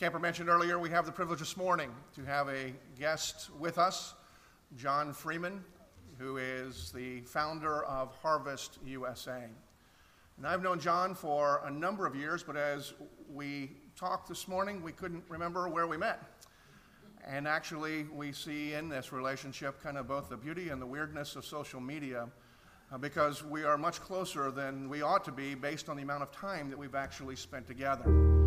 Camper mentioned earlier, we have the privilege this morning to have a guest with us, John Freeman, who is the founder of Harvest USA. And I've known John for a number of years, but as we talked this morning, we couldn't remember where we met. And actually, we see in this relationship kind of both the beauty and the weirdness of social media uh, because we are much closer than we ought to be based on the amount of time that we've actually spent together.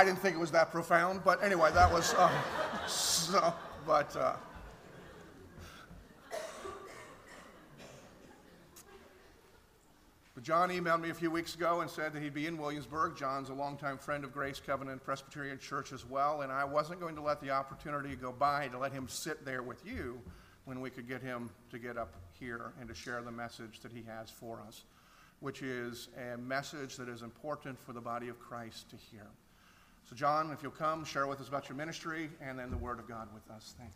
I didn't think it was that profound, but anyway, that was uh, so. But uh, but John emailed me a few weeks ago and said that he'd be in Williamsburg. John's a longtime friend of Grace Covenant Presbyterian Church as well, and I wasn't going to let the opportunity go by to let him sit there with you when we could get him to get up here and to share the message that he has for us, which is a message that is important for the body of Christ to hear. So, John, if you'll come, share with us about your ministry and then the Word of God with us. Thank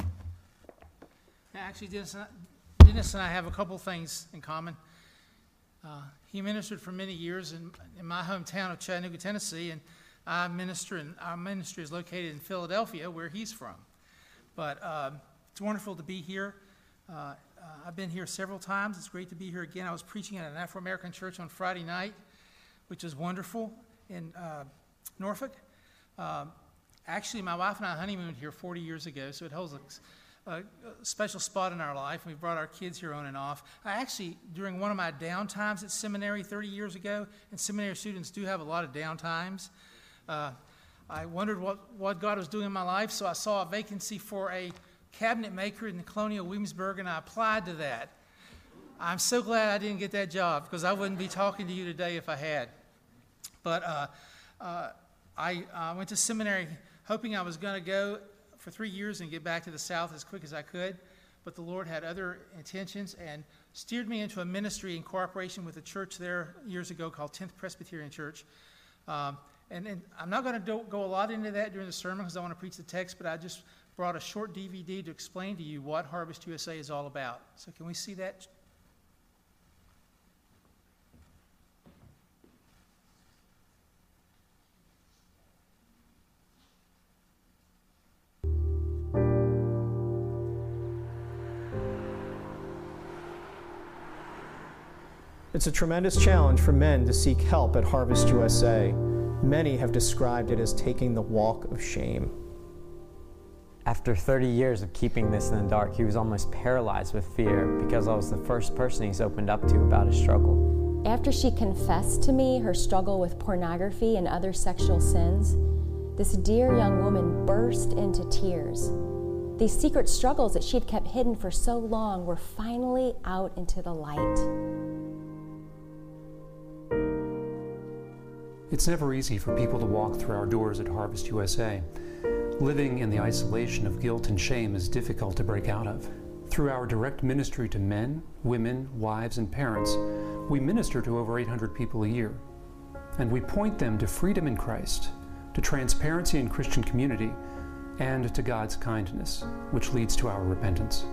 you. Actually, Dennis and, I, Dennis and I have a couple things in common. Uh, he ministered for many years in, in my hometown of Chattanooga, Tennessee, and I minister, and our ministry is located in Philadelphia, where he's from. But uh, it's wonderful to be here. Uh, uh, I've been here several times. It's great to be here again. I was preaching at an Afro American church on Friday night which is wonderful in uh, Norfolk. Um, actually, my wife and I honeymooned here 40 years ago, so it holds a, a, special spot in our life. We brought our kids here on and off. I actually, during one of my downtimes at seminary 30 years ago, and seminary students do have a lot of downtimes, uh, I wondered what, what God was doing in my life, so I saw a vacancy for a cabinet maker in the Colonial Williamsburg, and I applied to that. I'm so glad I didn't get that job because I wouldn't be talking to you today if I had. But uh, uh, I uh, went to seminary hoping I was going to go for three years and get back to the South as quick as I could. But the Lord had other intentions and steered me into a ministry in cooperation with a church there years ago called 10th Presbyterian Church. Um, and, and, I'm not going to go a lot into that during the sermon because I want to preach the text, but I just brought a short DVD to explain to you what Harvest USA is all about. So, can we see that It's a tremendous challenge for men to seek help at Harvest USA. Many have described it as taking the walk of shame. After 30 years of keeping this in the dark, he was almost paralyzed with fear because I was the first person he's opened up to about his struggle. After she confessed to me her struggle with pornography and other sexual sins, this dear young woman burst into tears. These secret struggles that she had kept hidden for so long were finally out into the light. It's never easy for people to walk through our doors at Harvest USA. Living in the isolation of guilt and shame is difficult to break out of. Through our direct ministry to men, women, wives, and parents, we minister to over 800 people a year. And we point them to freedom in Christ, to transparency in Christian community, and to God's kindness, which leads to our repentance.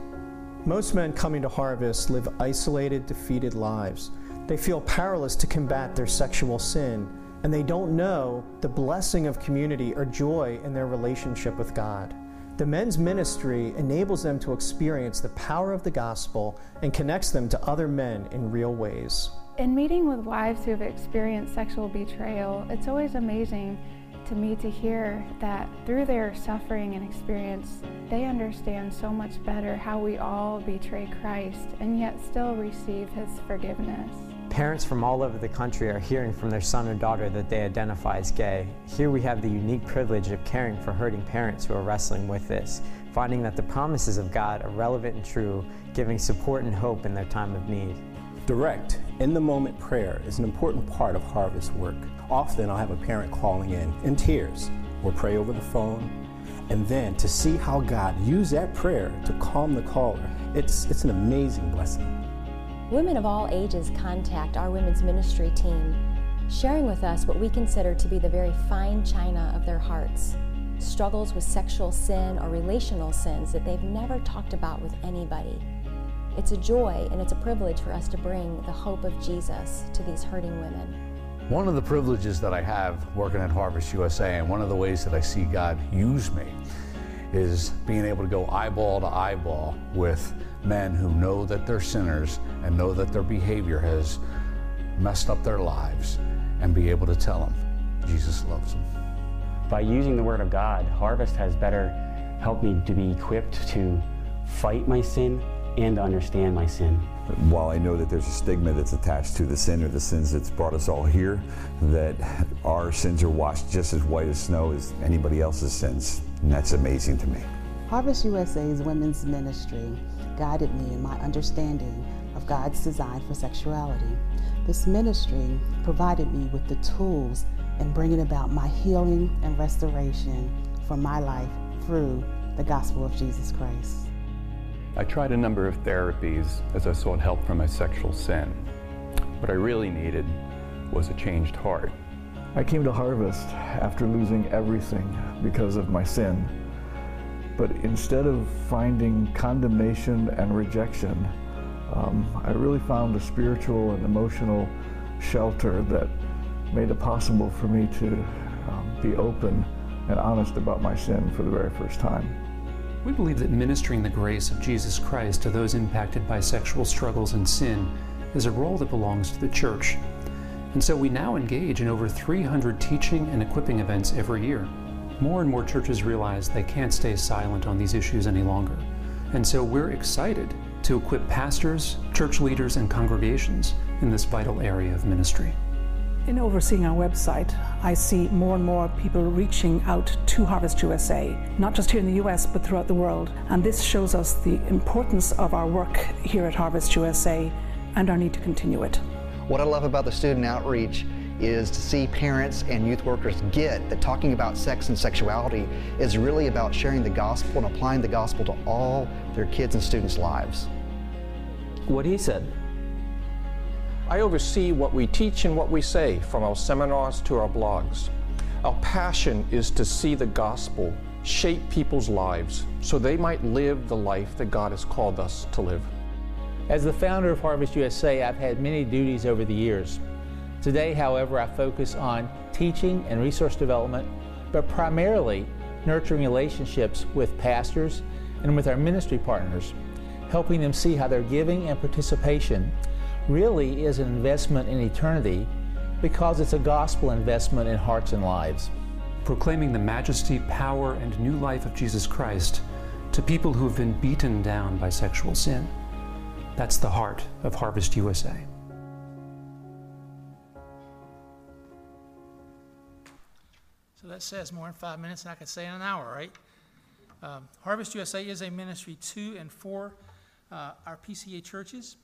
Most men coming to Harvest live isolated, defeated lives. They feel powerless to combat their sexual sin and they don't know the blessing of community or joy in their relationship with God. The men's ministry enables them to experience the power of the gospel and connects them to other men in real ways. In meeting with wives who have experienced sexual betrayal, it's always amazing to me to hear that through their suffering and experience, they understand so much better how we all betray Christ and yet still receive his forgiveness. Parents from all over the country are hearing from their son or daughter that they identify as gay. Here we have the unique privilege of caring for hurting parents who are wrestling with this, finding that the promises of God are relevant and true, giving support and hope in their time of need. Direct, in the moment prayer is an important part of Harvest work. Often I'll have a parent calling in in tears. We'll pray over the phone, and then to see how God used that prayer to calm the caller, it's, it's an amazing blessing. Women of all ages contact our women's ministry team, sharing with us what we consider to be the very fine china of their hearts struggles with sexual sin or relational sins that they've never talked about with anybody. It's a joy and it's a privilege for us to bring the hope of Jesus to these hurting women. One of the privileges that I have working at Harvest USA, and one of the ways that I see God use me, is being able to go eyeball to eyeball with men who know that they're sinners and know that their behavior has messed up their lives and be able to tell them Jesus loves them. By using the Word of God, Harvest has better helped me to be equipped to fight my sin and to understand my sin. While I know that there's a stigma that's attached to the sin or the sins that's brought us all here, that our sins are washed just as white as snow as anybody else's sins, and that's amazing to me. Harvest USA's women's ministry guided me in my understanding of God's design for sexuality. This ministry provided me with the tools in bringing about my healing and restoration for my life through the gospel of Jesus Christ. I tried a number of therapies as I sought help from my sexual sin. What I really needed was a changed heart. I came to Harvest after losing everything because of my sin. But instead of finding condemnation and rejection, um, I really found a spiritual and emotional shelter that made it possible for me to um, be open and honest about my sin for the very first time. We believe that ministering the grace of Jesus Christ to those impacted by sexual struggles and sin is a role that belongs to the church. And so we now engage in over 300 teaching and equipping events every year. More and more churches realize they can't stay silent on these issues any longer. And so we're excited to equip pastors, church leaders, and congregations in this vital area of ministry. In overseeing our website, I see more and more people reaching out to Harvest USA, not just here in the US, but throughout the world. And this shows us the importance of our work here at Harvest USA and our need to continue it. What I love about the student outreach is to see parents and youth workers get that talking about sex and sexuality is really about sharing the gospel and applying the gospel to all their kids and students' lives. What he said I oversee what we teach and what we say, from our seminars to our blogs. Our passion is to see the gospel shape people's lives so they might live the life that God has called us to live. As the founder of Harvest USA, I've had many duties over the years. Today, however, I focus on teaching and resource development, but primarily nurturing relationships with pastors and with our ministry partners, helping them see how their giving and participation really is an investment in eternity because it's a gospel investment in hearts and lives. Proclaiming the majesty, power, and new life of Jesus Christ to people who have been beaten down by sexual sin. That's the heart of Harvest USA. So that says more in five minutes than I could say in an hour, right? Um, Harvest USA is a ministry to and for uh, our PCA churches.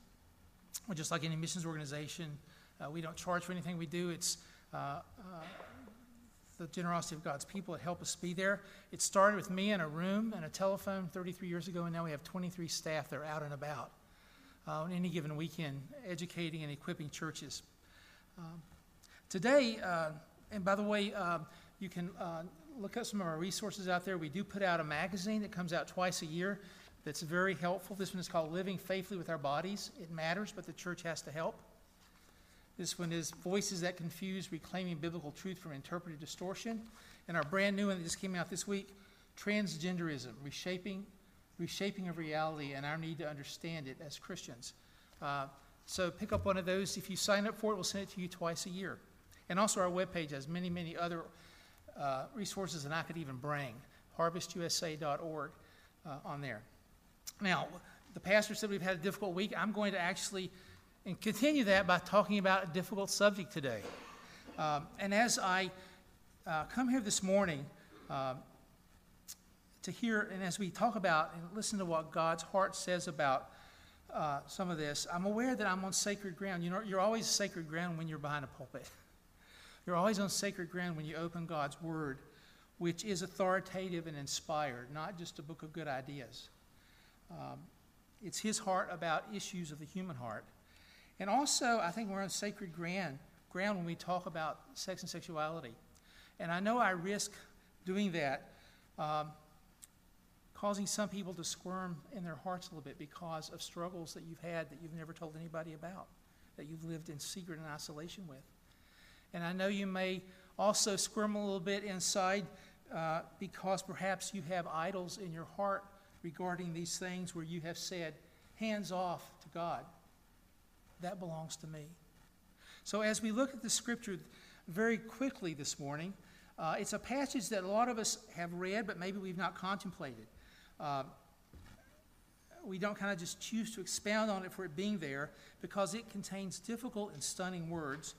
Well, just like any missions organization, uh, we don't charge for anything we do. It's uh, uh, the generosity of God's people that help us be there. It started with me in a room and a telephone 33 years ago, and now we have 23 staff that are out and about uh, on any given weekend, educating and equipping churches. Um, today, uh, and by the way, um, you can uh, look up some of our resources out there. We do put out a magazine that comes out twice a year that's very helpful. This one is called Living Faithfully with Our Bodies. It matters, but the church has to help. This one is Voices That Confuse Reclaiming Biblical Truth from Interpreted Distortion. And our brand new one that just came out this week Transgenderism Reshaping, Reshaping of Reality and Our Need to Understand It as Christians. Uh, so pick up one of those. If you sign up for it, we'll send it to you twice a year. And also, our webpage has many, many other uh, resources than I could even bring. HarvestUSA.org uh, on there. Now, the pastor said we've had a difficult week. I'm going to actually and continue that by talking about a difficult subject today. Um, and as I uh, come here this morning uh, to hear, and as we talk about and listen to what God's heart says about uh, some of this, I'm aware that I'm on sacred ground. You know, you're always sacred ground when you're behind a pulpit. You're always on sacred ground when you open God's Word, which is authoritative and inspired, not just a book of good ideas. Um, it's his heart about issues of the human heart. And also, I think we're on sacred ground, ground when we talk about sex and sexuality. And I know I risk doing that, um, causing some people to squirm in their hearts a little bit because of struggles that you've had that you've never told anybody about, that you've lived in secret and isolation with. And I know you may also squirm a little bit inside uh, because perhaps you have idols in your heart regarding these things where you have said, hands off to God. That belongs to me. So, as we look at the scripture very quickly this morning, uh, it's a passage that a lot of us have read, but maybe we've not contemplated. Uh, we don't kind of just choose to expound on it for it being there because it contains difficult and stunning words.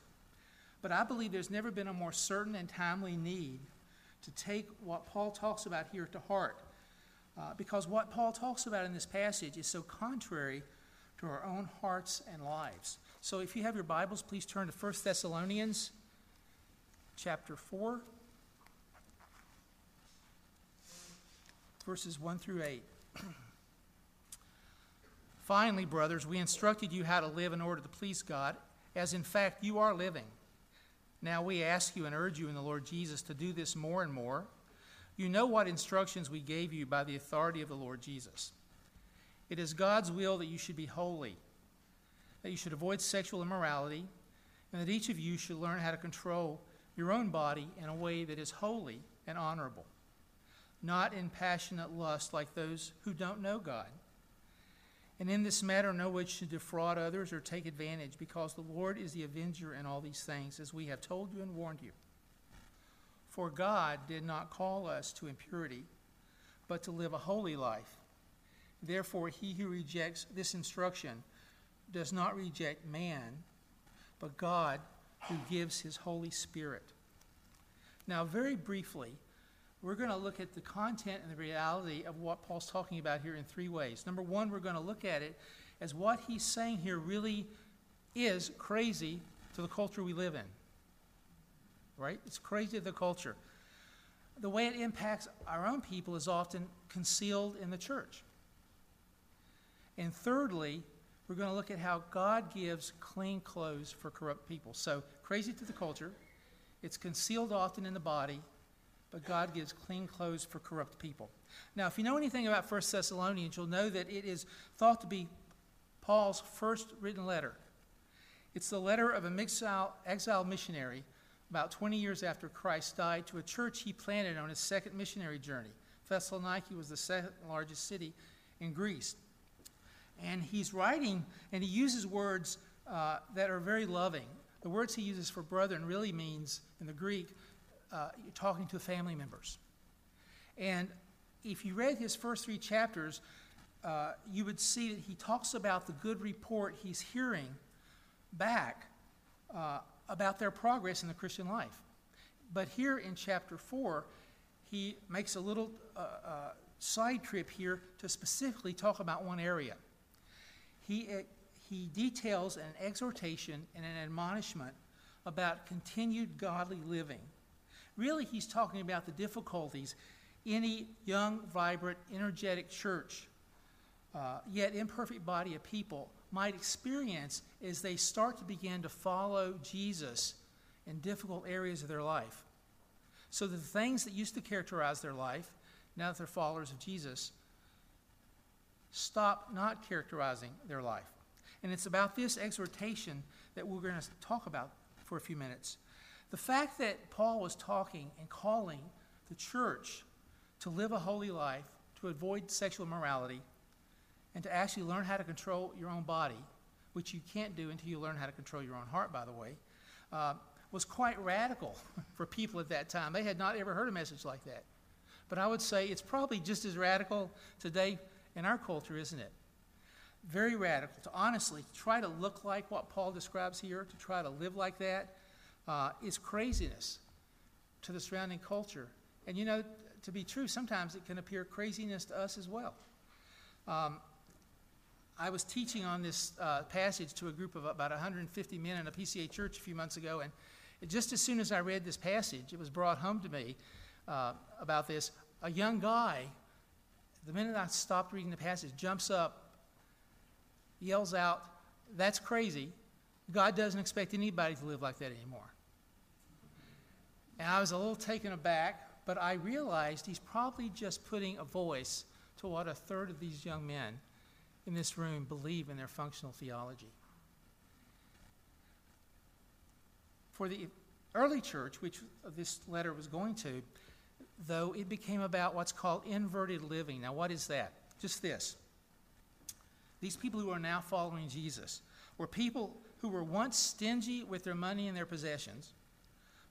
But I believe there's never been a more certain and timely need to take what Paul talks about here to heart. Uh, because what Paul talks about in this passage is so contrary to our own hearts and lives. So if you have your Bibles, please turn to 1 Thessalonians chapter 4, verses 1 through 8. Finally, brothers, we instructed you how to live in order to please God, as in fact you are living. Now we ask you and urge you in the Lord Jesus to do this more and more. You know what instructions we gave you by the authority of the Lord Jesus. It is God's will that you should be holy, that you should avoid sexual immorality, and that each of you should learn how to control your own body in a way that is holy and honorable, not in passionate lust like those who don't know God. And in this matter, no one should defraud others or take advantage, because the Lord is the avenger in all these things, as we have told you and warned you. For God did not call us to impurity, but to live a holy life. Therefore, he who rejects this instruction does not reject man, but God who gives his Holy Spirit. Now, very briefly, we're going to look at the content and the reality of what Paul's talking about here in three ways. Number one, we're going to look at it as what he's saying here really is crazy to the culture we live in. Right? It's crazy to the culture. The way it impacts our own people is often concealed in the church. And thirdly, we're going to look at how God gives clean clothes for corrupt people. So, crazy to the culture, it's concealed often in the body, but God gives clean clothes for corrupt people. Now, if you know anything about 1 Thessalonians, you'll know that it is thought to be Paul's first written letter. It's the letter of an exile, exiled missionary about 20 years after Christ died to a church he planted on his second missionary journey. Thessaloniki was the second largest city in Greece. And he's writing, and he uses words uh, that are very loving. The words he uses for brethren really means, in the Greek, uh, talking to family members. And if you read his first three chapters, uh, you would see that he talks about the good report he's hearing back uh, about their progress in the Christian life. But here in chapter 4, he makes a little uh, uh, side trip here to specifically talk about one area. He, uh, he details an exhortation and an admonishment about continued godly living Really, he's talking about the difficulties any young, vibrant, energetic church, uh, yet imperfect body of people might experience as they start to begin to follow Jesus in difficult areas of their life. So the things that used to characterize their life, now that they're followers of Jesus, stop not characterizing their life. And it's about this exhortation that we're going to talk about for a few minutes. The fact that Paul was talking and calling the church to live a holy life, to avoid sexual immorality, and to actually learn how to control your own body, which you can't do until you learn how to control your own heart, by the way, uh, was quite radical for people at that time. They had not ever heard a message like that. But I would say it's probably just as radical today in our culture, isn't it? Very radical to honestly try to look like what Paul describes here, to try to live like that, uh, is craziness to the surrounding culture. And you know, to be true, sometimes it can appear craziness to us as well. Um, I was teaching on this uh, passage to a group of about 150 men in a PCA church a few months ago, and just as soon as I read this passage, it was brought home to me uh, about this. A young guy, the minute I stopped reading the passage, jumps up, yells out, That's crazy. God doesn't expect anybody to live like that anymore. And I was a little taken aback, but I realized he's probably just putting a voice to to what a third of these young men in this room believe in their functional theology. For the early church, which this letter was going to, though, it became about what's called inverted living. Now, what is that? Just this. These people who are now following Jesus were people who were once stingy with their money and their possessions,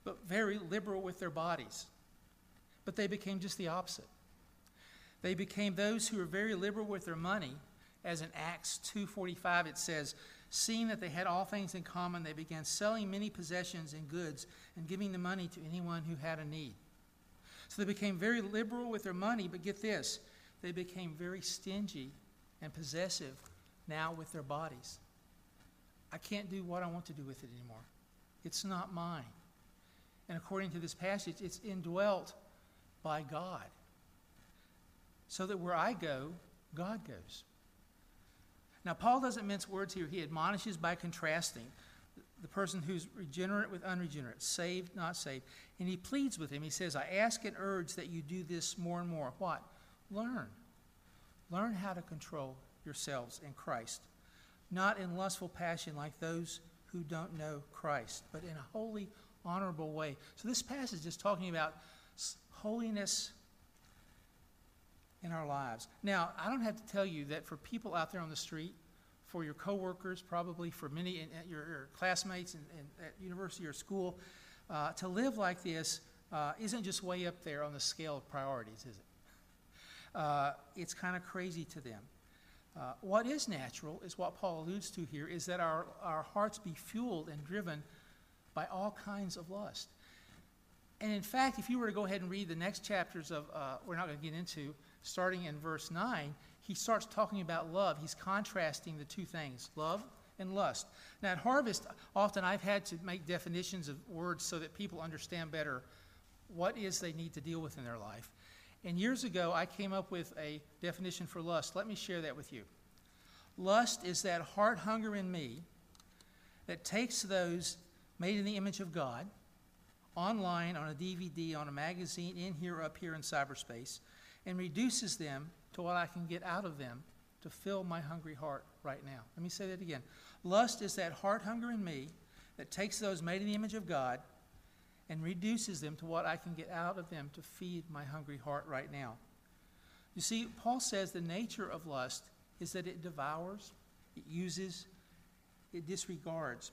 but very liberal with their bodies. But they became just the opposite. They became those who were very liberal with their money, as in Acts 2:45 it says, seeing that they had all things in common, they began selling many possessions and goods and giving the money to anyone who had a need. So they became very liberal with their money, but get this, they became very stingy and possessive now with their bodies. I can't do what I want to do with it anymore. It's not mine. And according to this passage, it's indwelt by God. So that where I go, God goes. Now, Paul doesn't mince words here. He admonishes by contrasting the person who's regenerate with unregenerate, saved, not saved. And he pleads with him. He says, I ask and urge that you do this more and more. What? Learn. Learn how to control yourselves in Christ, not in lustful passion like those who don't know Christ, but in a holy, honorable way. So this passage is talking about holiness in our lives. Now, I don't have to tell you that for people out there on the street, for your coworkers, probably for many in, your, your, classmates in, in, at university or school, uh, to live like this uh, isn't just way up there on the scale of priorities, is it? Uh, it's kind of crazy to them. Uh, what is natural is what Paul alludes to here is that our, our hearts be fueled and driven by all kinds of lust. And in fact, if you were to go ahead and read the next chapters of, uh, we're not going to get into, starting in verse 9, he starts talking about love. He's contrasting the two things, love and lust. Now, at Harvest, often I've had to make definitions of words so that people understand better what is they need to deal with in their life. And years ago, I came up with a definition for lust. Let me share that with you. Lust is that heart hunger in me that takes those made in the image of God online, on a DVD, on a magazine, in here, up here in cyberspace, and reduces them to what I can get out of them to fill my hungry heart right now. Let me say that again. Lust is that heart hunger in me that takes those made in the image of God and reduces them to what I can get out of them to feed my hungry heart right now. You see, Paul says the nature of lust is that it devours, it uses, it disregards.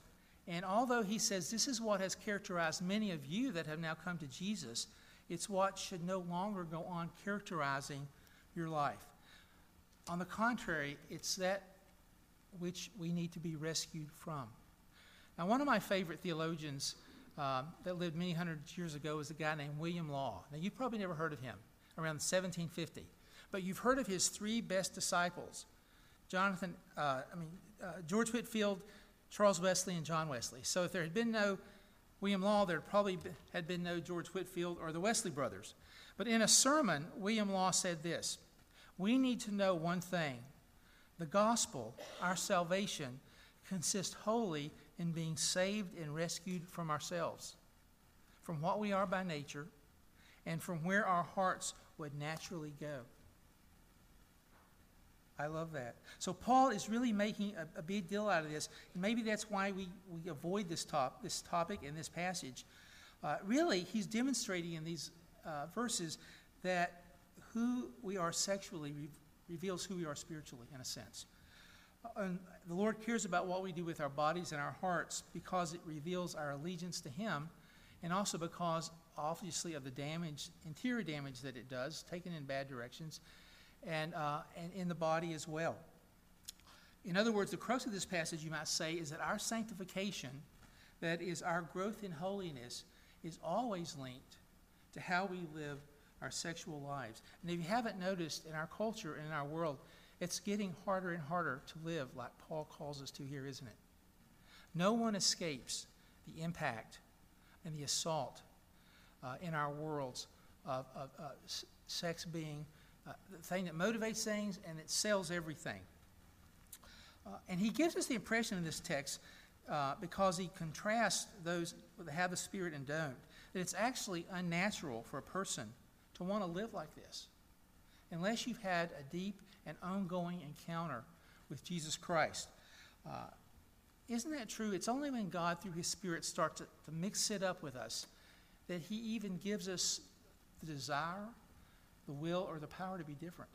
And although he says this is what has characterized many of you that have now come to Jesus, it's what should no longer go on characterizing your life. On the contrary, it's that which we need to be rescued from. Now, one of my favorite theologians um, that lived many hundred years ago was a guy named William Law. Now, you've probably never heard of him, around 1750. But you've heard of his three best disciples Jonathan, uh, I mean, uh, George Whitefield, Charles Wesley, and John Wesley. So if there had been no William Law, there probably had been no George Whitefield or the Wesley brothers. But in a sermon, William Law said this We need to know one thing the gospel, our salvation, consists wholly in being saved and rescued from ourselves, from what we are by nature, and from where our hearts would naturally go. I love that. So Paul is really making a, a, big deal out of this. Maybe that's why we, we avoid this, top, this topic in this passage. Uh, really, he's demonstrating in these uh, verses that who we are sexually re- reveals who we are spiritually, in a sense. Uh, and the Lord cares about what we do with our bodies and our hearts because it reveals our allegiance to Him, and also because, obviously, of the damage, interior damage that it does, taken in bad directions, and, uh, and in the body as well. In other words, the crux of this passage, you might say, is that our sanctification, that is, our growth in holiness, is always linked to how we live our sexual lives. And if you haven't noticed, in our culture and in our world, it's getting harder and harder to live like Paul calls us to here, isn't it? No one escapes the impact and the assault uh, in our worlds of, of uh, sex being uh, the thing that motivates things and it sells everything. Uh, and he gives us the impression in this text, uh, because he contrasts those that have the Spirit and don't, that it's actually unnatural for a person to want to live like this. unless you've had a deep and ongoing encounter with Jesus Christ. Uh, isn't that true? It's only when God, through His Spirit, starts to, to mix it up with us that He even gives us the desire, the will, or the power to be different.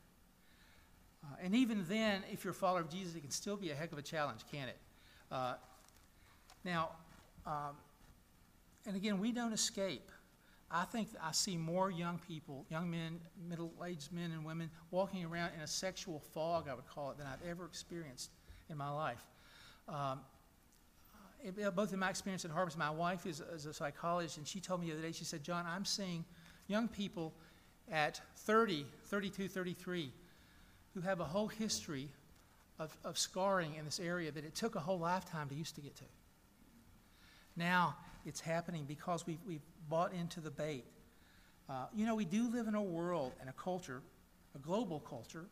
Uh, and even then, if you're a follower of Jesus, it can still be a heck of a challenge, can't it? Uh, now, um, and again, we don't escape. I think I see more young people, young men, middle aged men and women, walking around in a sexual fog, I would call it, than I've ever experienced in my life. Um, it, both in my experience at Harvest, my wife is, is, a psychologist, and she told me the other day, she said, John, I'm seeing young people at 30, 32, 33 who have a whole history of, of scarring in this area that it took a whole lifetime to used to get to. Now it's happening because we've, we've bought into the bait. Uh, you know, we do live in a world and a culture, a global culture,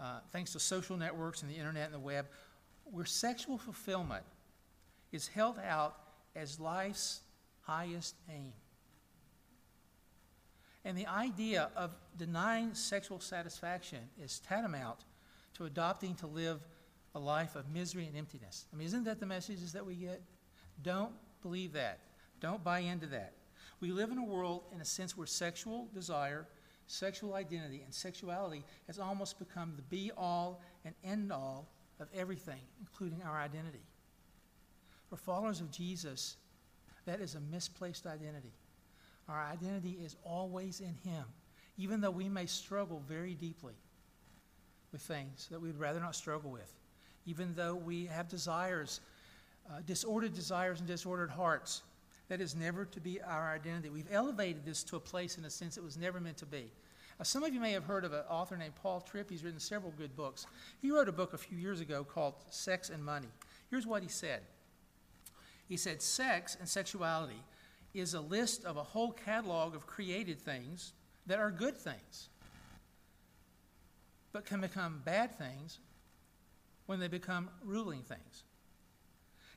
uh, thanks to social networks and the internet and the web, where sexual fulfillment is held out as life's highest aim. And the idea of denying sexual satisfaction is tantamount to adopting to live a life of misery and emptiness. I mean, isn't that the messages that we get? Don't believe that. Don't buy into that. We live in a world, in a sense, where sexual desire, sexual identity, and sexuality has almost become the be all and end all of everything, including our identity. For followers of Jesus, that is a misplaced identity. Our identity is always in Him, even though we may struggle very deeply with things that we'd rather not struggle with, even though we have desires, uh, disordered desires and disordered hearts. That is never to be our identity. We've elevated this to a place in a sense it was never meant to be. Uh, some of you may have heard of an author named Paul Tripp. He's written several good books. He wrote a book a few years ago called Sex and Money. Here's what he said He said, Sex and sexuality is a list of a whole catalog of created things that are good things, but can become bad things when they become ruling things.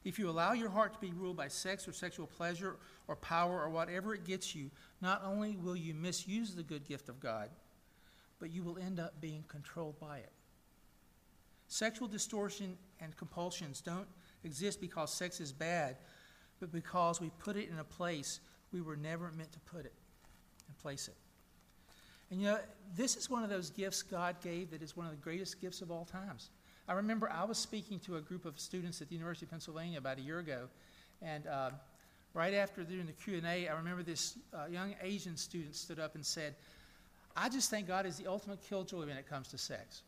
If you allow your heart to be ruled by sex or sexual pleasure or power or whatever it gets you, not only will you misuse the good gift of God, but you will end up being controlled by it. Sexual distortion and compulsions don't exist because sex is bad, but because we put it in a place we were never meant to put it and place it. And you know, this is one of those gifts God gave that is one of the greatest gifts of all times. I remember I was speaking to a group of students at the University of Pennsylvania about a year ago, and uh, right after doing the Q&A, I remember this uh, young Asian student stood up and said, I just think God is the ultimate killjoy when it comes to sex.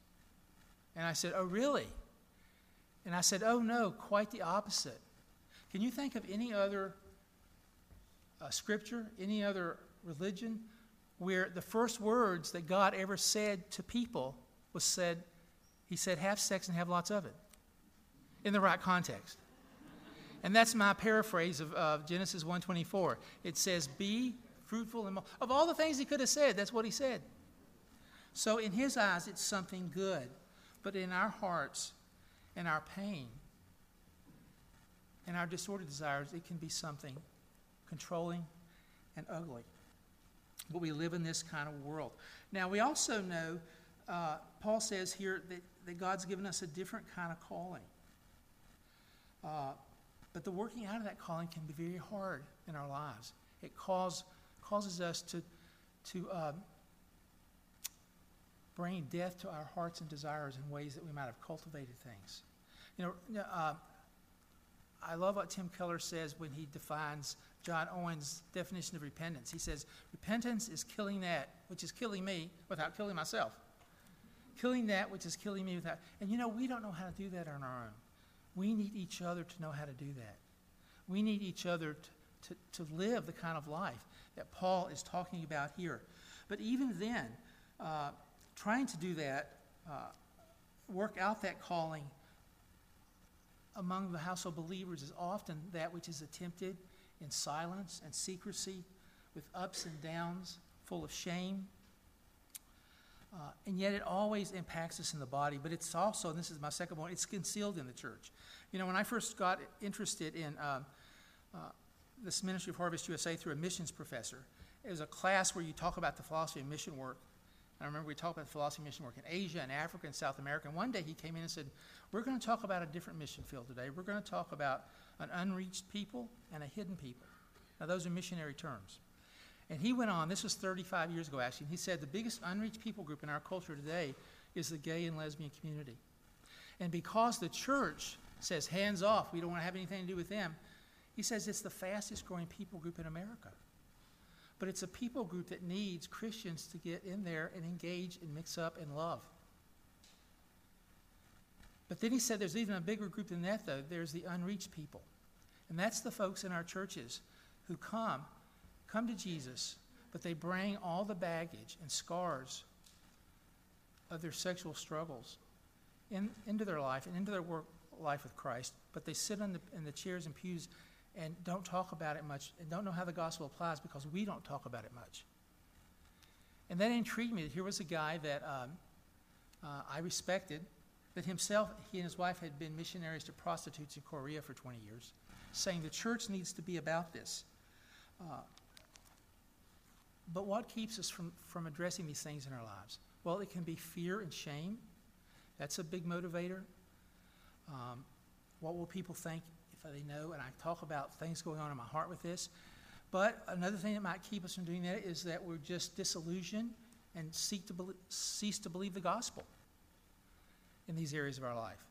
And I said, Oh, really? And I said, Oh, no, quite the opposite. Can you think of any other uh, scripture, any other religion, where the first words that God ever said to people was said, He said, have sex and have lots of it, in the right context. And that's my paraphrase of, Genesis 1.24. It says, be fruitful and of all the things he could have said, that's what he said. So in his eyes, it's something good. But in our hearts and our pain, and our disordered desires, it can be something controlling and ugly. But we live in this kind of world. Now, we also know, uh, Paul says here that, that God's given us a different kind of calling. Uh, but the working out of that calling can be very hard in our lives. It cause, causes us to, to um, bring death to our hearts and desires in ways that we might have cultivated things. You know, uh, I love what Tim Keller says when he defines John Owen's definition of repentance. He says, Repentance is killing that which is killing me without killing myself. Killing that which is killing me without. And you know, we don't know how to do that on our own. We need each other to know how to do that. We need each other to, to, to live the kind of life that Paul is talking about here. But even then, uh, trying to do that, uh, work out that calling among the household believers is often that which is attempted in silence and secrecy, with ups and downs, full of shame. Uh, and yet it always impacts us in the body, but it's also, and this is my second point, it's concealed in the church. You know, when I first got interested in uh, uh, this ministry of Harvest USA through a missions professor, it was a class where you talk about the philosophy of mission work. I remember we talked about philosophy mission work in Asia and Africa and South America. And one day he came in and said, We're going to talk about a different mission field today. We're going to talk about an unreached people and a hidden people. Now, those are missionary terms. And he went on, this was 35 years ago actually, and he said the biggest unreached people group in our culture today is the gay and lesbian community. And because the church says hands off, we don't want to have anything to do with them, he says it's the fastest growing people group in America. But it's a people group that needs Christians to get in there and engage and mix up and love. But then he said there's even a bigger group than that, though. There's the unreached people. And that's the folks in our churches who come, come to Jesus, but they bring all the baggage and scars of their sexual struggles in, into their life and into their work life with Christ, but they sit in the, in the chairs and pews and don't talk about it much and don't know how the gospel applies because we don't talk about it much. And that intrigued me. Here was a guy that um, uh, I respected, that himself, he and his wife had been missionaries to prostitutes in Korea for 20 years, saying the church needs to be about this. Uh, but what keeps us from, from addressing these things in our lives? Well, it can be fear and shame. That's a big motivator. Um, what will people think they know? And I talk about things going on in my heart with this. But another thing that might keep us from doing that is that we're just disillusioned and seek to be- cease to believe the gospel in these areas of our life.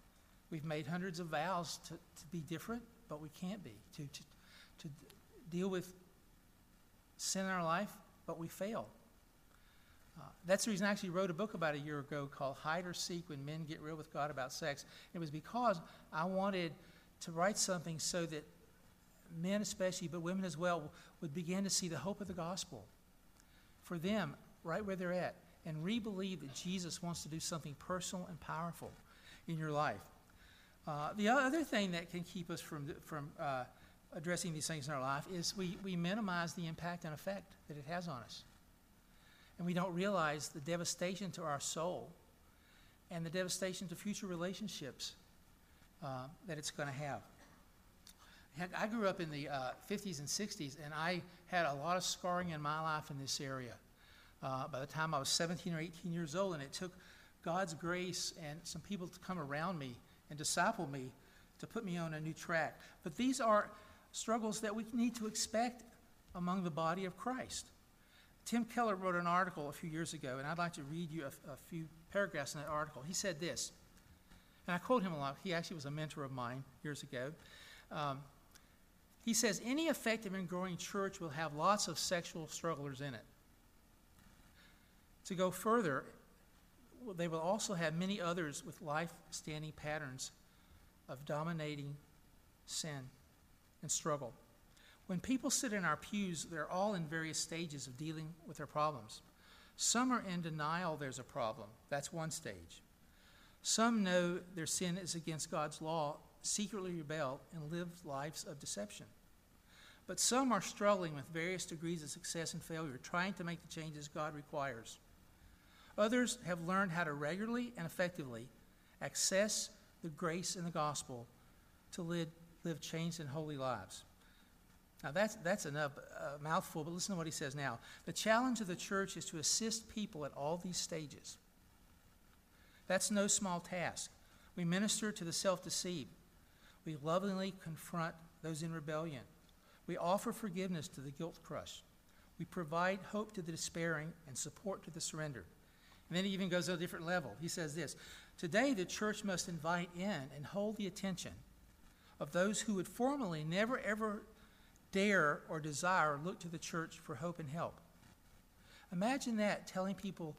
We've made hundreds of vows to, to be different, but we can't be. To, to, to deal with sin in our life, but we fail. Uh, that's the reason I actually wrote a book about a year ago called Hide or Seek When Men Get Real with God About Sex. It was because I wanted to write something so that men, especially, but women as well, would begin to see the hope of the gospel for them right where they're at and re believe that Jesus wants to do something personal and powerful in your life. Uh, the other thing that can keep us from, from uh, addressing these things in our life is we, we minimize the impact and effect that it has on us. And we don't realize the devastation to our soul and the devastation to future relationships uh, that it's going to have. I grew up in the uh, 50s and 60s, and I had a lot of scarring in my life in this area. Uh, by the time I was 17 or 18 years old, and it took God's grace and some people to come around me and disciple me to put me on a new track. But these are struggles that we need to expect among the body of Christ. Tim Keller wrote an article a few years ago, and I'd like to read you a, a few paragraphs in that article. He said this, and I quote him a lot. He actually was a mentor of mine years ago. Um, he says, Any effective and growing church will have lots of sexual strugglers in it. To go further, they will also have many others with life standing patterns of dominating sin and struggle. When people sit in our pews, they're all in various stages of dealing with their problems. Some are in denial there's a problem. That's one stage. Some know their sin is against God's law, secretly rebel, and live lives of deception. But some are struggling with various degrees of success and failure, trying to make the changes God requires. Others have learned how to regularly and effectively access the grace in the gospel to live, live changed and holy lives. Now, that's, that's enough uh, mouthful, but listen to what he says now. The challenge of the church is to assist people at all these stages. That's no small task. We minister to the self deceived, we lovingly confront those in rebellion, we offer forgiveness to the guilt crushed, we provide hope to the despairing and support to the surrendered. And then he even goes to a different level. He says this Today, the church must invite in and hold the attention of those who would formerly never ever dare or desire look to the church for hope and help. Imagine that telling people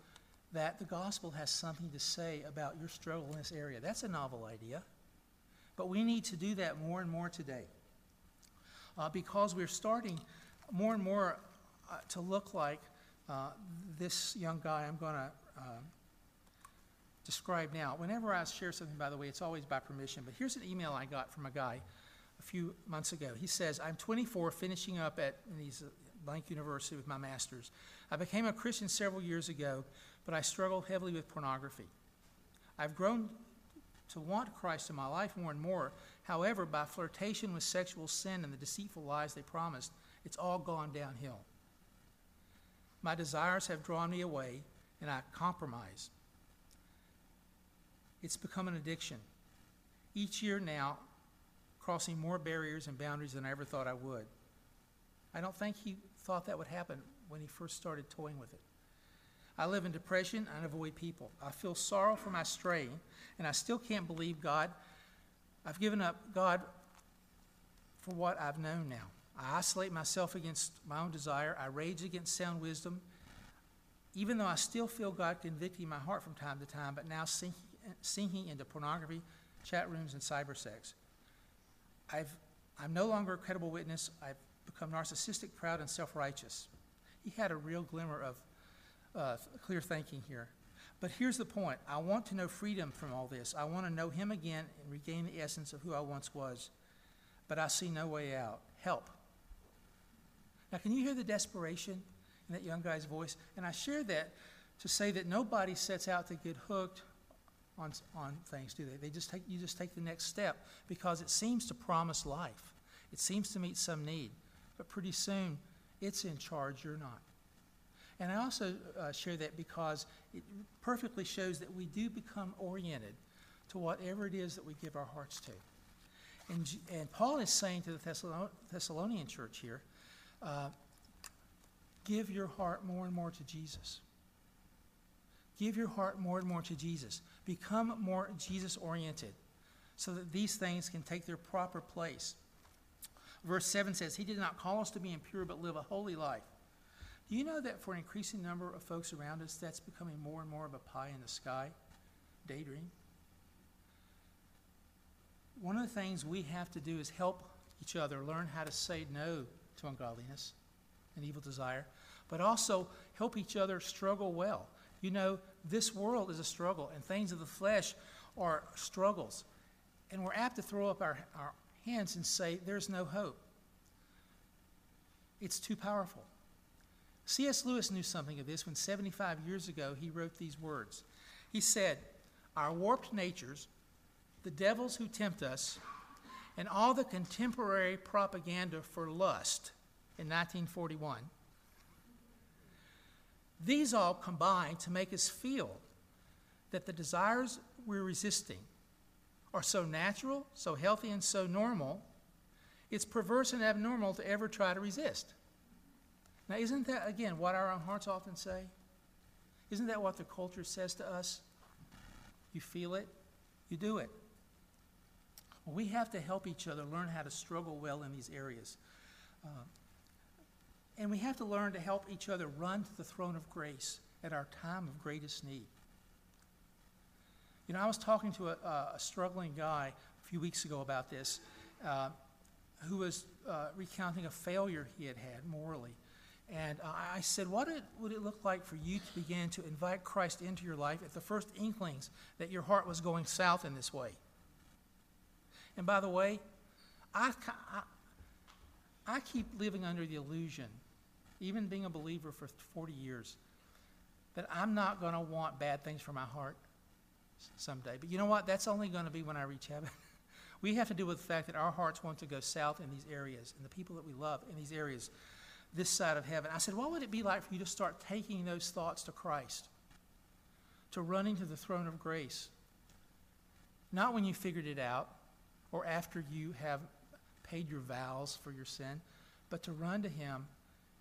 that the gospel has something to say about your struggle in this area. That's a novel idea. But we need to do that more and more today uh, because we're starting more and more uh, to look like uh, this young guy I'm going to uh, describe now. Whenever I share something, by the way, it's always by permission. But here's an email I got from a guy a few months ago. He says, I'm 24, finishing up at these Blank University with my master's. I became a Christian several years ago, but I struggle heavily with pornography. I've grown to want Christ in my life more and more. However, by flirtation with sexual sin and the deceitful lies they promised, it's all gone downhill. My desires have drawn me away, and I compromise. It's become an addiction. Each year now, crossing more barriers and boundaries than I ever thought I would. I don't think he thought that would happen when he first started toying with it. I live in depression and avoid people. I feel sorrow for my straying, and I still can't believe God. I've given up God for what I've known now. I isolate myself against my own desire. I rage against sound wisdom, even though I still feel God convicting my heart from time to time, but now sinking, sinking into pornography, chat rooms, and cyber sex. I've, I'm no longer a credible witness. I've become narcissistic, proud, and self righteous. He had a real glimmer of uh, clear thinking here. But here's the point I want to know freedom from all this. I want to know Him again and regain the essence of who I once was. But I see no way out. Help. Now, can you hear the desperation in that young guy's voice? And I share that to say that nobody sets out to get hooked on, on things, do they? They just take, you just take the next step because it seems to promise life. It seems to meet some need. But pretty soon, it's in charge, you're not. And I also uh, share that because it perfectly shows that we do become oriented to whatever it is that we give our hearts to. And, and Paul is saying to the Thessalonian church here uh, give your heart more and more to Jesus. Give your heart more and more to Jesus. Become more Jesus oriented so that these things can take their proper place. Verse 7 says, He did not call us to be impure, but live a holy life. Do you know that for an increasing number of folks around us, that's becoming more and more of a pie in the sky daydream? One of the things we have to do is help each other learn how to say no to ungodliness and evil desire, but also help each other struggle well. You know, this world is a struggle, and things of the flesh are struggles. And we're apt to throw up our, our hands and say, There's no hope. It's too powerful. C.S. Lewis knew something of this when 75 years ago he wrote these words. He said, Our warped natures, the devils who tempt us, and all the contemporary propaganda for lust in 1941 these all combine to make us feel that the desires we're resisting are so natural, so healthy, and so normal, it's perverse and abnormal to ever try to resist. Now, isn't that, again, what our own hearts often say? Isn't that what the culture says to us? You feel it, you do it. Well, we have to help each other learn how to struggle well in these areas. Uh, and we have to learn to help each other run to the throne of grace at our time of greatest need. You know, I was talking to a, a struggling guy a few weeks ago about this uh, who was uh, recounting a failure he had had morally. And uh, I said, What would it look like for you to begin to invite Christ into your life at the first inklings that your heart was going south in this way? And by the way, I, I, I keep living under the illusion even being a believer for 40 years, that I'm not going to want bad things for my heart someday. But you know what? That's only going to be when I reach heaven. we have to deal with the fact that our hearts want to go south in these areas, and the people that we love in these areas, this side of heaven. I said, what would it be like for you to start taking those thoughts to Christ, to running to the throne of grace? Not when you figured it out or after you have paid your vows for your sin, but to run to Him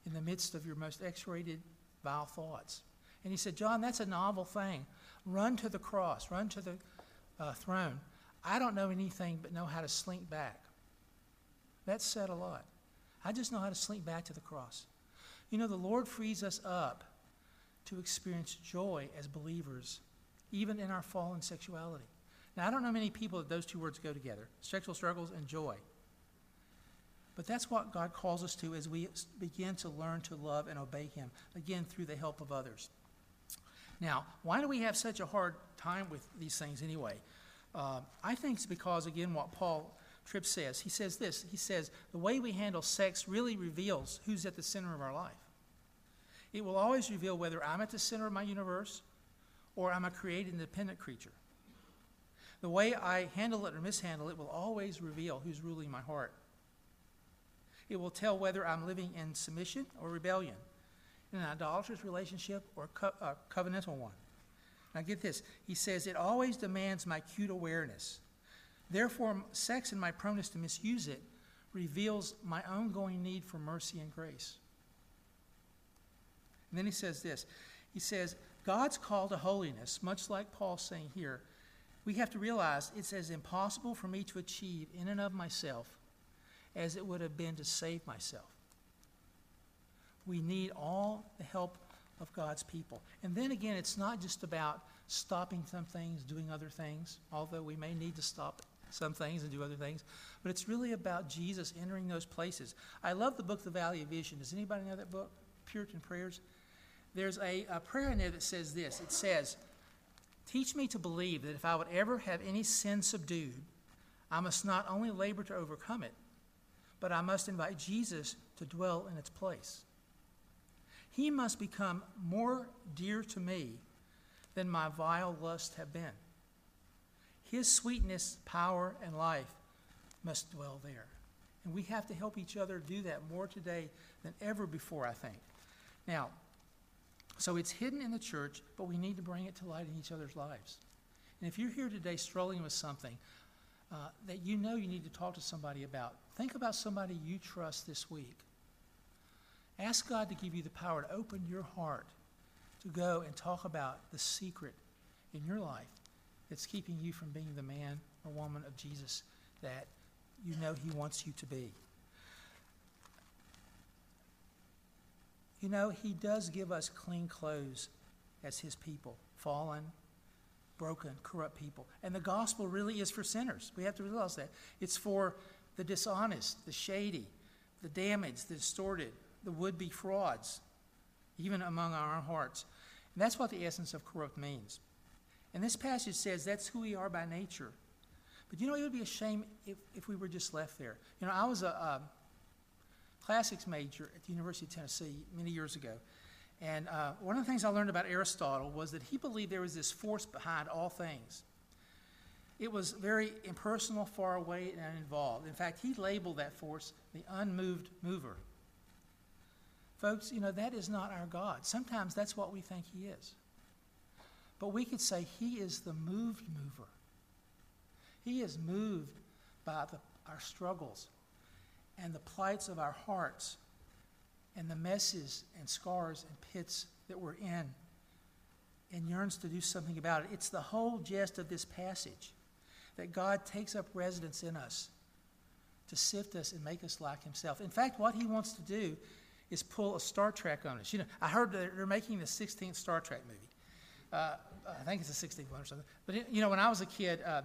in the midst of your most X rated vile thoughts. And he said, John, that's a novel thing. Run to the cross, run to the uh, throne. I don't know anything but know how to slink back. That said a lot. I just know how to slink back to the cross. You know, the Lord frees us up to experience joy as believers, even in our fallen sexuality. Now, I don't know many people that those two words go together sexual struggles and joy. But that's what God calls us to as we begin to learn to love and obey Him, again, through the help of others. Now, why do we have such a hard time with these things anyway? Uh, I think it's because, again, what Paul Tripp says. He says this He says, the way we handle sex really reveals who's at the center of our life. It will always reveal whether I'm at the center of my universe or I'm a created independent creature. The way I handle it or mishandle it will always reveal who's ruling my heart. It will tell whether I'm living in submission or rebellion. in an idolatrous relationship or a co- a covenantal one. Now get this. He says, it always demands my acute awareness. Therefore, sex and my proneness to misuse it reveals my ongoing need for mercy and grace. And then he says this He says, God's call to holiness, much like Paul's saying here, we have to realize it's as impossible for me to achieve in and of myself as it would have been to save myself. We need all the help of God's people. And then again, it's not just about stopping some things, doing other things, although we may need to stop some things and do other things, but it's really about Jesus entering those places. I love the book, The Valley of Vision. Does anybody know that book, Puritan Prayers? There's a, a prayer in there that says this it says, Teach me to believe that if I would ever have any sin subdued, I must not only labor to overcome it, but I must invite Jesus to dwell in its place. He must become more dear to me than my vile lusts have been. His sweetness, power, and life must dwell there. And we have to help each other do that more today than ever before, I think. Now, so it's hidden in the church, but we need to bring it to light in each other's lives. And if you're here today struggling with something uh, that you know you need to talk to somebody about, think about somebody you trust this week. Ask God to give you the power to open your heart to go and talk about the secret in your life that's keeping you from being the man or woman of Jesus that you know He wants you to be. You know, He does give us clean clothes as His people, fallen, broken, corrupt people. And the gospel really is for sinners. We have to realize that. It's for the dishonest, the shady, the damaged, the distorted, the would be frauds, even among our own hearts. And that's what the essence of corrupt means. And this passage says that's who we are by nature. But you know, it would be a shame if, if we were just left there. You know, I was a, a classics major at the University of Tennessee many years ago. And uh, one of the things I learned about Aristotle was that he believed there was this force behind all things. It was very impersonal, far away, and uninvolved. In fact, he labeled that force the unmoved mover. Folks, you know, that is not our God. Sometimes that's what we think He is. But we could say He is the moved mover. He is moved by the, our struggles and the plights of our hearts and the messes and scars and pits that we're in and yearns to do something about it. It's the whole gist of this passage that God takes up residence in us to sift us and make us like Himself. In fact, what He wants to do is pull a Star Trek on us. You know, I heard they're making the 16th Star Trek movie. Uh, I think it's a 16th one or something. But you know, when I was a kid, uh,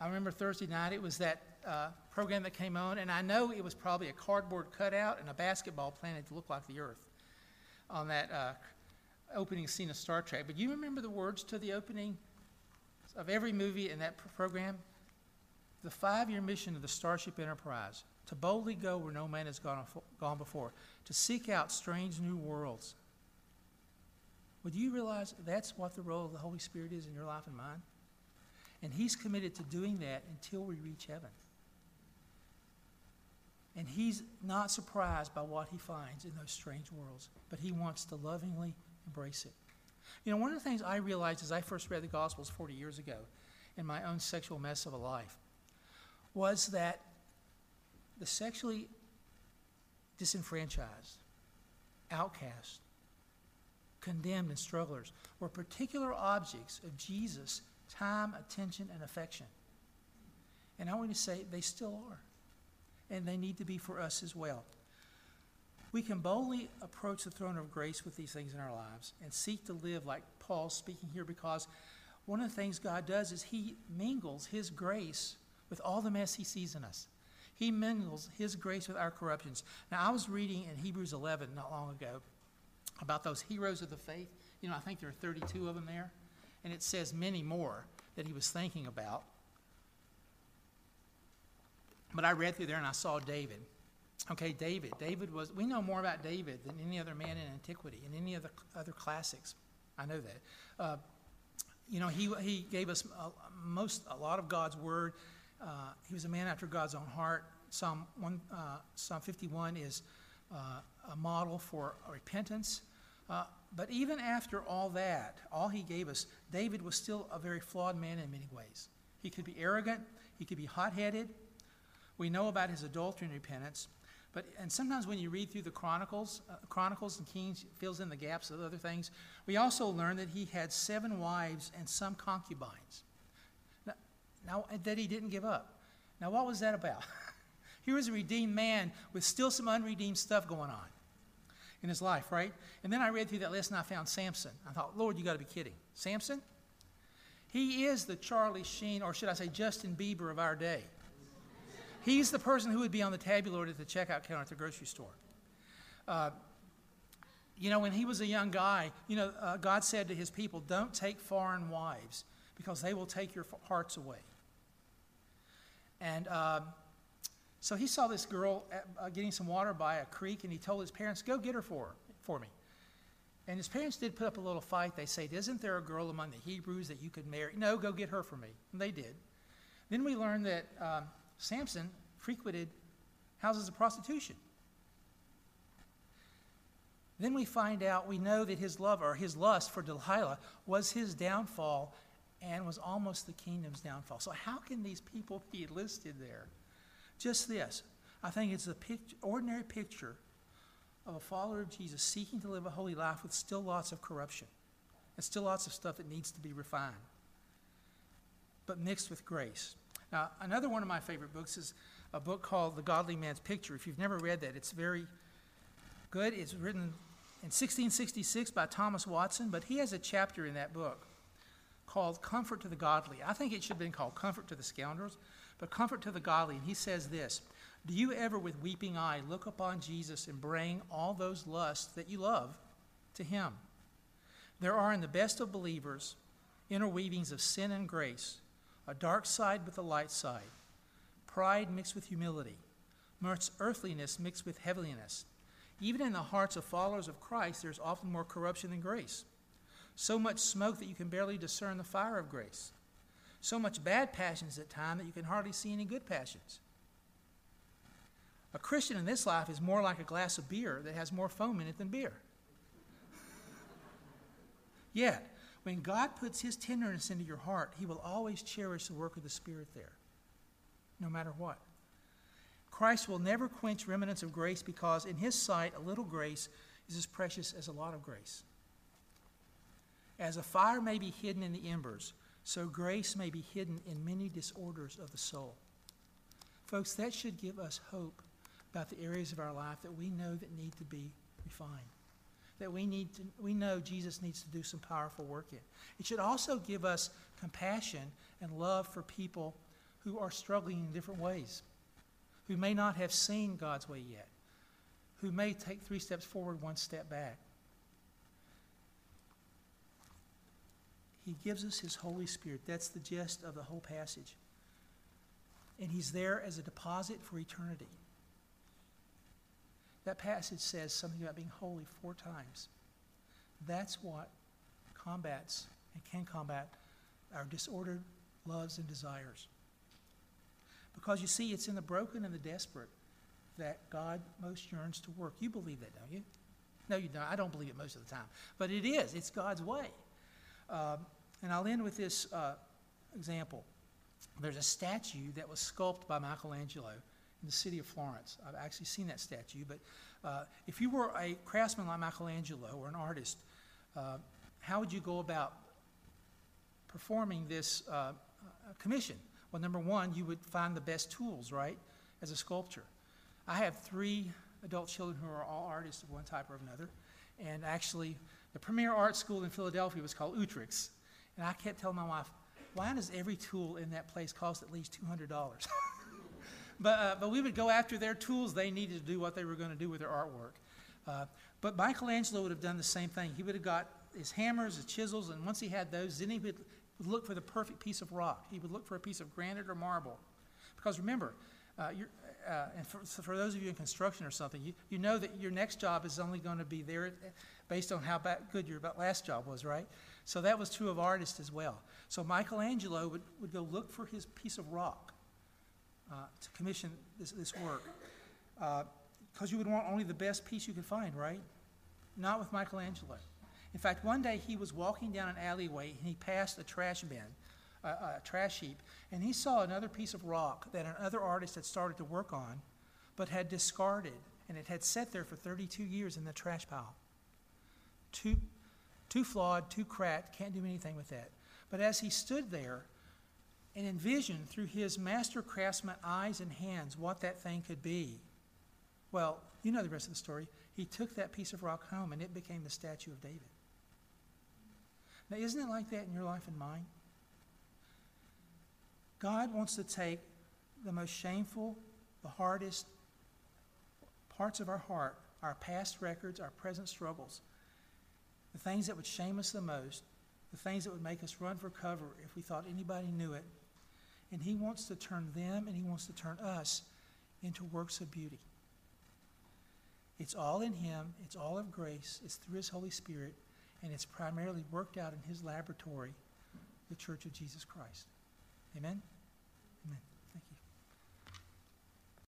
I remember Thursday night. It was that uh, program that came on, and I know it was probably a cardboard cutout and a basketball planted to look like the Earth on that uh, opening scene of Star Trek. But you remember the words to the opening of every movie in that program? The five-year mission of the Starship Enterprise to boldly go where no man has gone, gone before, to seek out strange new worlds. Would you realize that's what the role of the Holy Spirit is in your life and mine? And He's committed to doing that until we reach heaven. And He's not surprised by what He finds in those strange worlds, but He wants to lovingly embrace it. You know, one of the things I realized as I first read the Gospels 40 years ago in my own sexual mess of a life was that the sexually disenfranchised, outcast, condemned, and strugglers were particular objects of Jesus' time, attention, and affection. And I want to say they still are. And they need to be for us as well. We can boldly approach the throne of grace with these things in our lives and seek to live like Paul's speaking here because one of the things God does is He mingles His grace with all the mess He sees in us. He mingles His grace with our corruptions. Now, I was reading in Hebrews 11 not long ago about those heroes of the faith. You know, I think there are 32 of them there. And it says many more that he was thinking about. But I read through there and I saw David. Okay, David. David was, we know more about David than any other man in antiquity and any other, other classics. I know that. Uh, you know, he, he gave us a, most, a lot of God's word. Uh, he was a man after God's own heart. Psalm, one, uh, Psalm 51 is uh, a model for repentance. Uh, but even after all that, all he gave us, David was still a very flawed man in many ways. He could be arrogant, he could be hot headed. We know about his adultery and repentance. But, and sometimes when you read through the Chronicles, uh, Chronicles and Kings fills in the gaps of other things. We also learn that he had seven wives and some concubines. Now, now that he didn't give up. Now, what was that about? Here was a redeemed man with still some unredeemed stuff going on in his life, right? And then I read through that list and I found Samson. I thought, Lord, you got to be kidding. Samson? He is the Charlie Sheen, or should I say Justin Bieber of our day. He's the person who would be on the tabulary at the checkout counter at the grocery store. Uh, you know, when he was a young guy, you know, uh, God said to his people, Don't take foreign wives because they will take your hearts away. And uh, so he saw this girl at, uh, getting some water by a creek, and he told his parents, Go get her for, for me. And his parents did put up a little fight. They said, Isn't there a girl among the Hebrews that you could marry? No, go get her for me. And they did. Then we learned that um, Samson frequented houses of prostitution. Then we find out, we know that his love or his lust for Delilah was his downfall and was almost the kingdom's downfall. So, how can these people be listed there? Just this I think it's the picture, ordinary picture of a follower of Jesus seeking to live a holy life with still lots of corruption and still lots of stuff that needs to be refined, but mixed with grace. Now, another one of my favorite books is a book called The Godly Man's Picture. If you've never read that, it's very good. It's written in 1666 by Thomas Watson, but he has a chapter in that book called Comfort to the Godly. I think it should have been called Comfort to the Scoundrels, but Comfort to the Godly. And he says this Do you ever, with weeping eye, look upon Jesus and bring all those lusts that you love to him? There are in the best of believers interweavings of sin and grace a dark side with a light side, pride mixed with humility, much earthliness mixed with heavenliness. Even in the hearts of followers of Christ, there's often more corruption than grace. So much smoke that you can barely discern the fire of grace. So much bad passions at times that you can hardly see any good passions. A Christian in this life is more like a glass of beer that has more foam in it than beer. Yet, when God puts His tenderness into your heart, He will always cherish the work of the Spirit there, no matter what. Christ will never quench remnants of grace because, in His sight, a little grace is as precious as a lot of grace. As a fire may be hidden in the embers, so grace may be hidden in many disorders of the soul. Folks, that should give us hope about the areas of our life that we know that need to be refined that we need to, we know Jesus needs to do some powerful work in. It should also give us compassion and love for people who are struggling in different ways, who may not have seen God's way yet, who may take three steps forward, one step back. He gives us His Holy Spirit. That's the gist of the whole passage. And He's there as a deposit for eternity. That passage says something about being holy four times. That's what combats and can combat our disordered loves and desires. Because you see, it's in the broken and the desperate that God most yearns to work. You believe that, don't you? No, you don't. I don't believe it most of the time. But it is, it's God's way. Um, and I'll end with this uh, example. There's a statue that was sculpted by Michelangelo in the city of Florence. I've actually seen that statue, but uh, if you were a craftsman like Michelangelo or an artist, uh, how would you go about performing this uh, uh, commission? Well, number one, you would find the best tools, right, as a sculptor. I have three adult children who are all artists of one type or another, and actually, the premier art school in Philadelphia was called Utrix, and I kept telling my wife, why does every tool in that place cost at least $200? But, uh, but we would go after their tools they needed to do what they were going to do with their artwork. Uh, but Michelangelo would have done the same thing. He would have got his hammers, his chisels, and once he had those, then he would look for the perfect piece of rock. He would look for a piece of granite or marble. Because remember, uh, uh, and for, for, those of you in construction or something, you, you know that your next job is only going to be there based on how good your last job was, right? So that was true of artists as well. So Michelangelo would, would go look for his piece of rock uh, to commission this, this work. Because uh, you would want only the best piece you could find, right? not with Michelangelo. In fact, one day he was walking down an alleyway and he passed a trash bin, a, a trash heap, and he saw another piece of rock that another artist had started to work on, but had discarded, and it had sat there for 32 years in the trash pile. Too, too flawed, too cracked, can't do anything with that. But as he stood there and envisioned through his master craftsman eyes and hands what that thing could be, well, you know the rest of the story. He took that piece of rock home and it became the statue of David. Now, isn't it like that in your life and mine? God wants to take the most shameful, the hardest parts of our heart, our past records, our present struggles, the things that would shame us the most, the things that would make us run for cover if we thought anybody knew it. And He wants to turn them and He wants to turn us into works of beauty. It's all in Him, it's all of grace, it's through His Holy Spirit, and it's primarily worked out in His laboratory, the Church of Jesus Christ. Amen?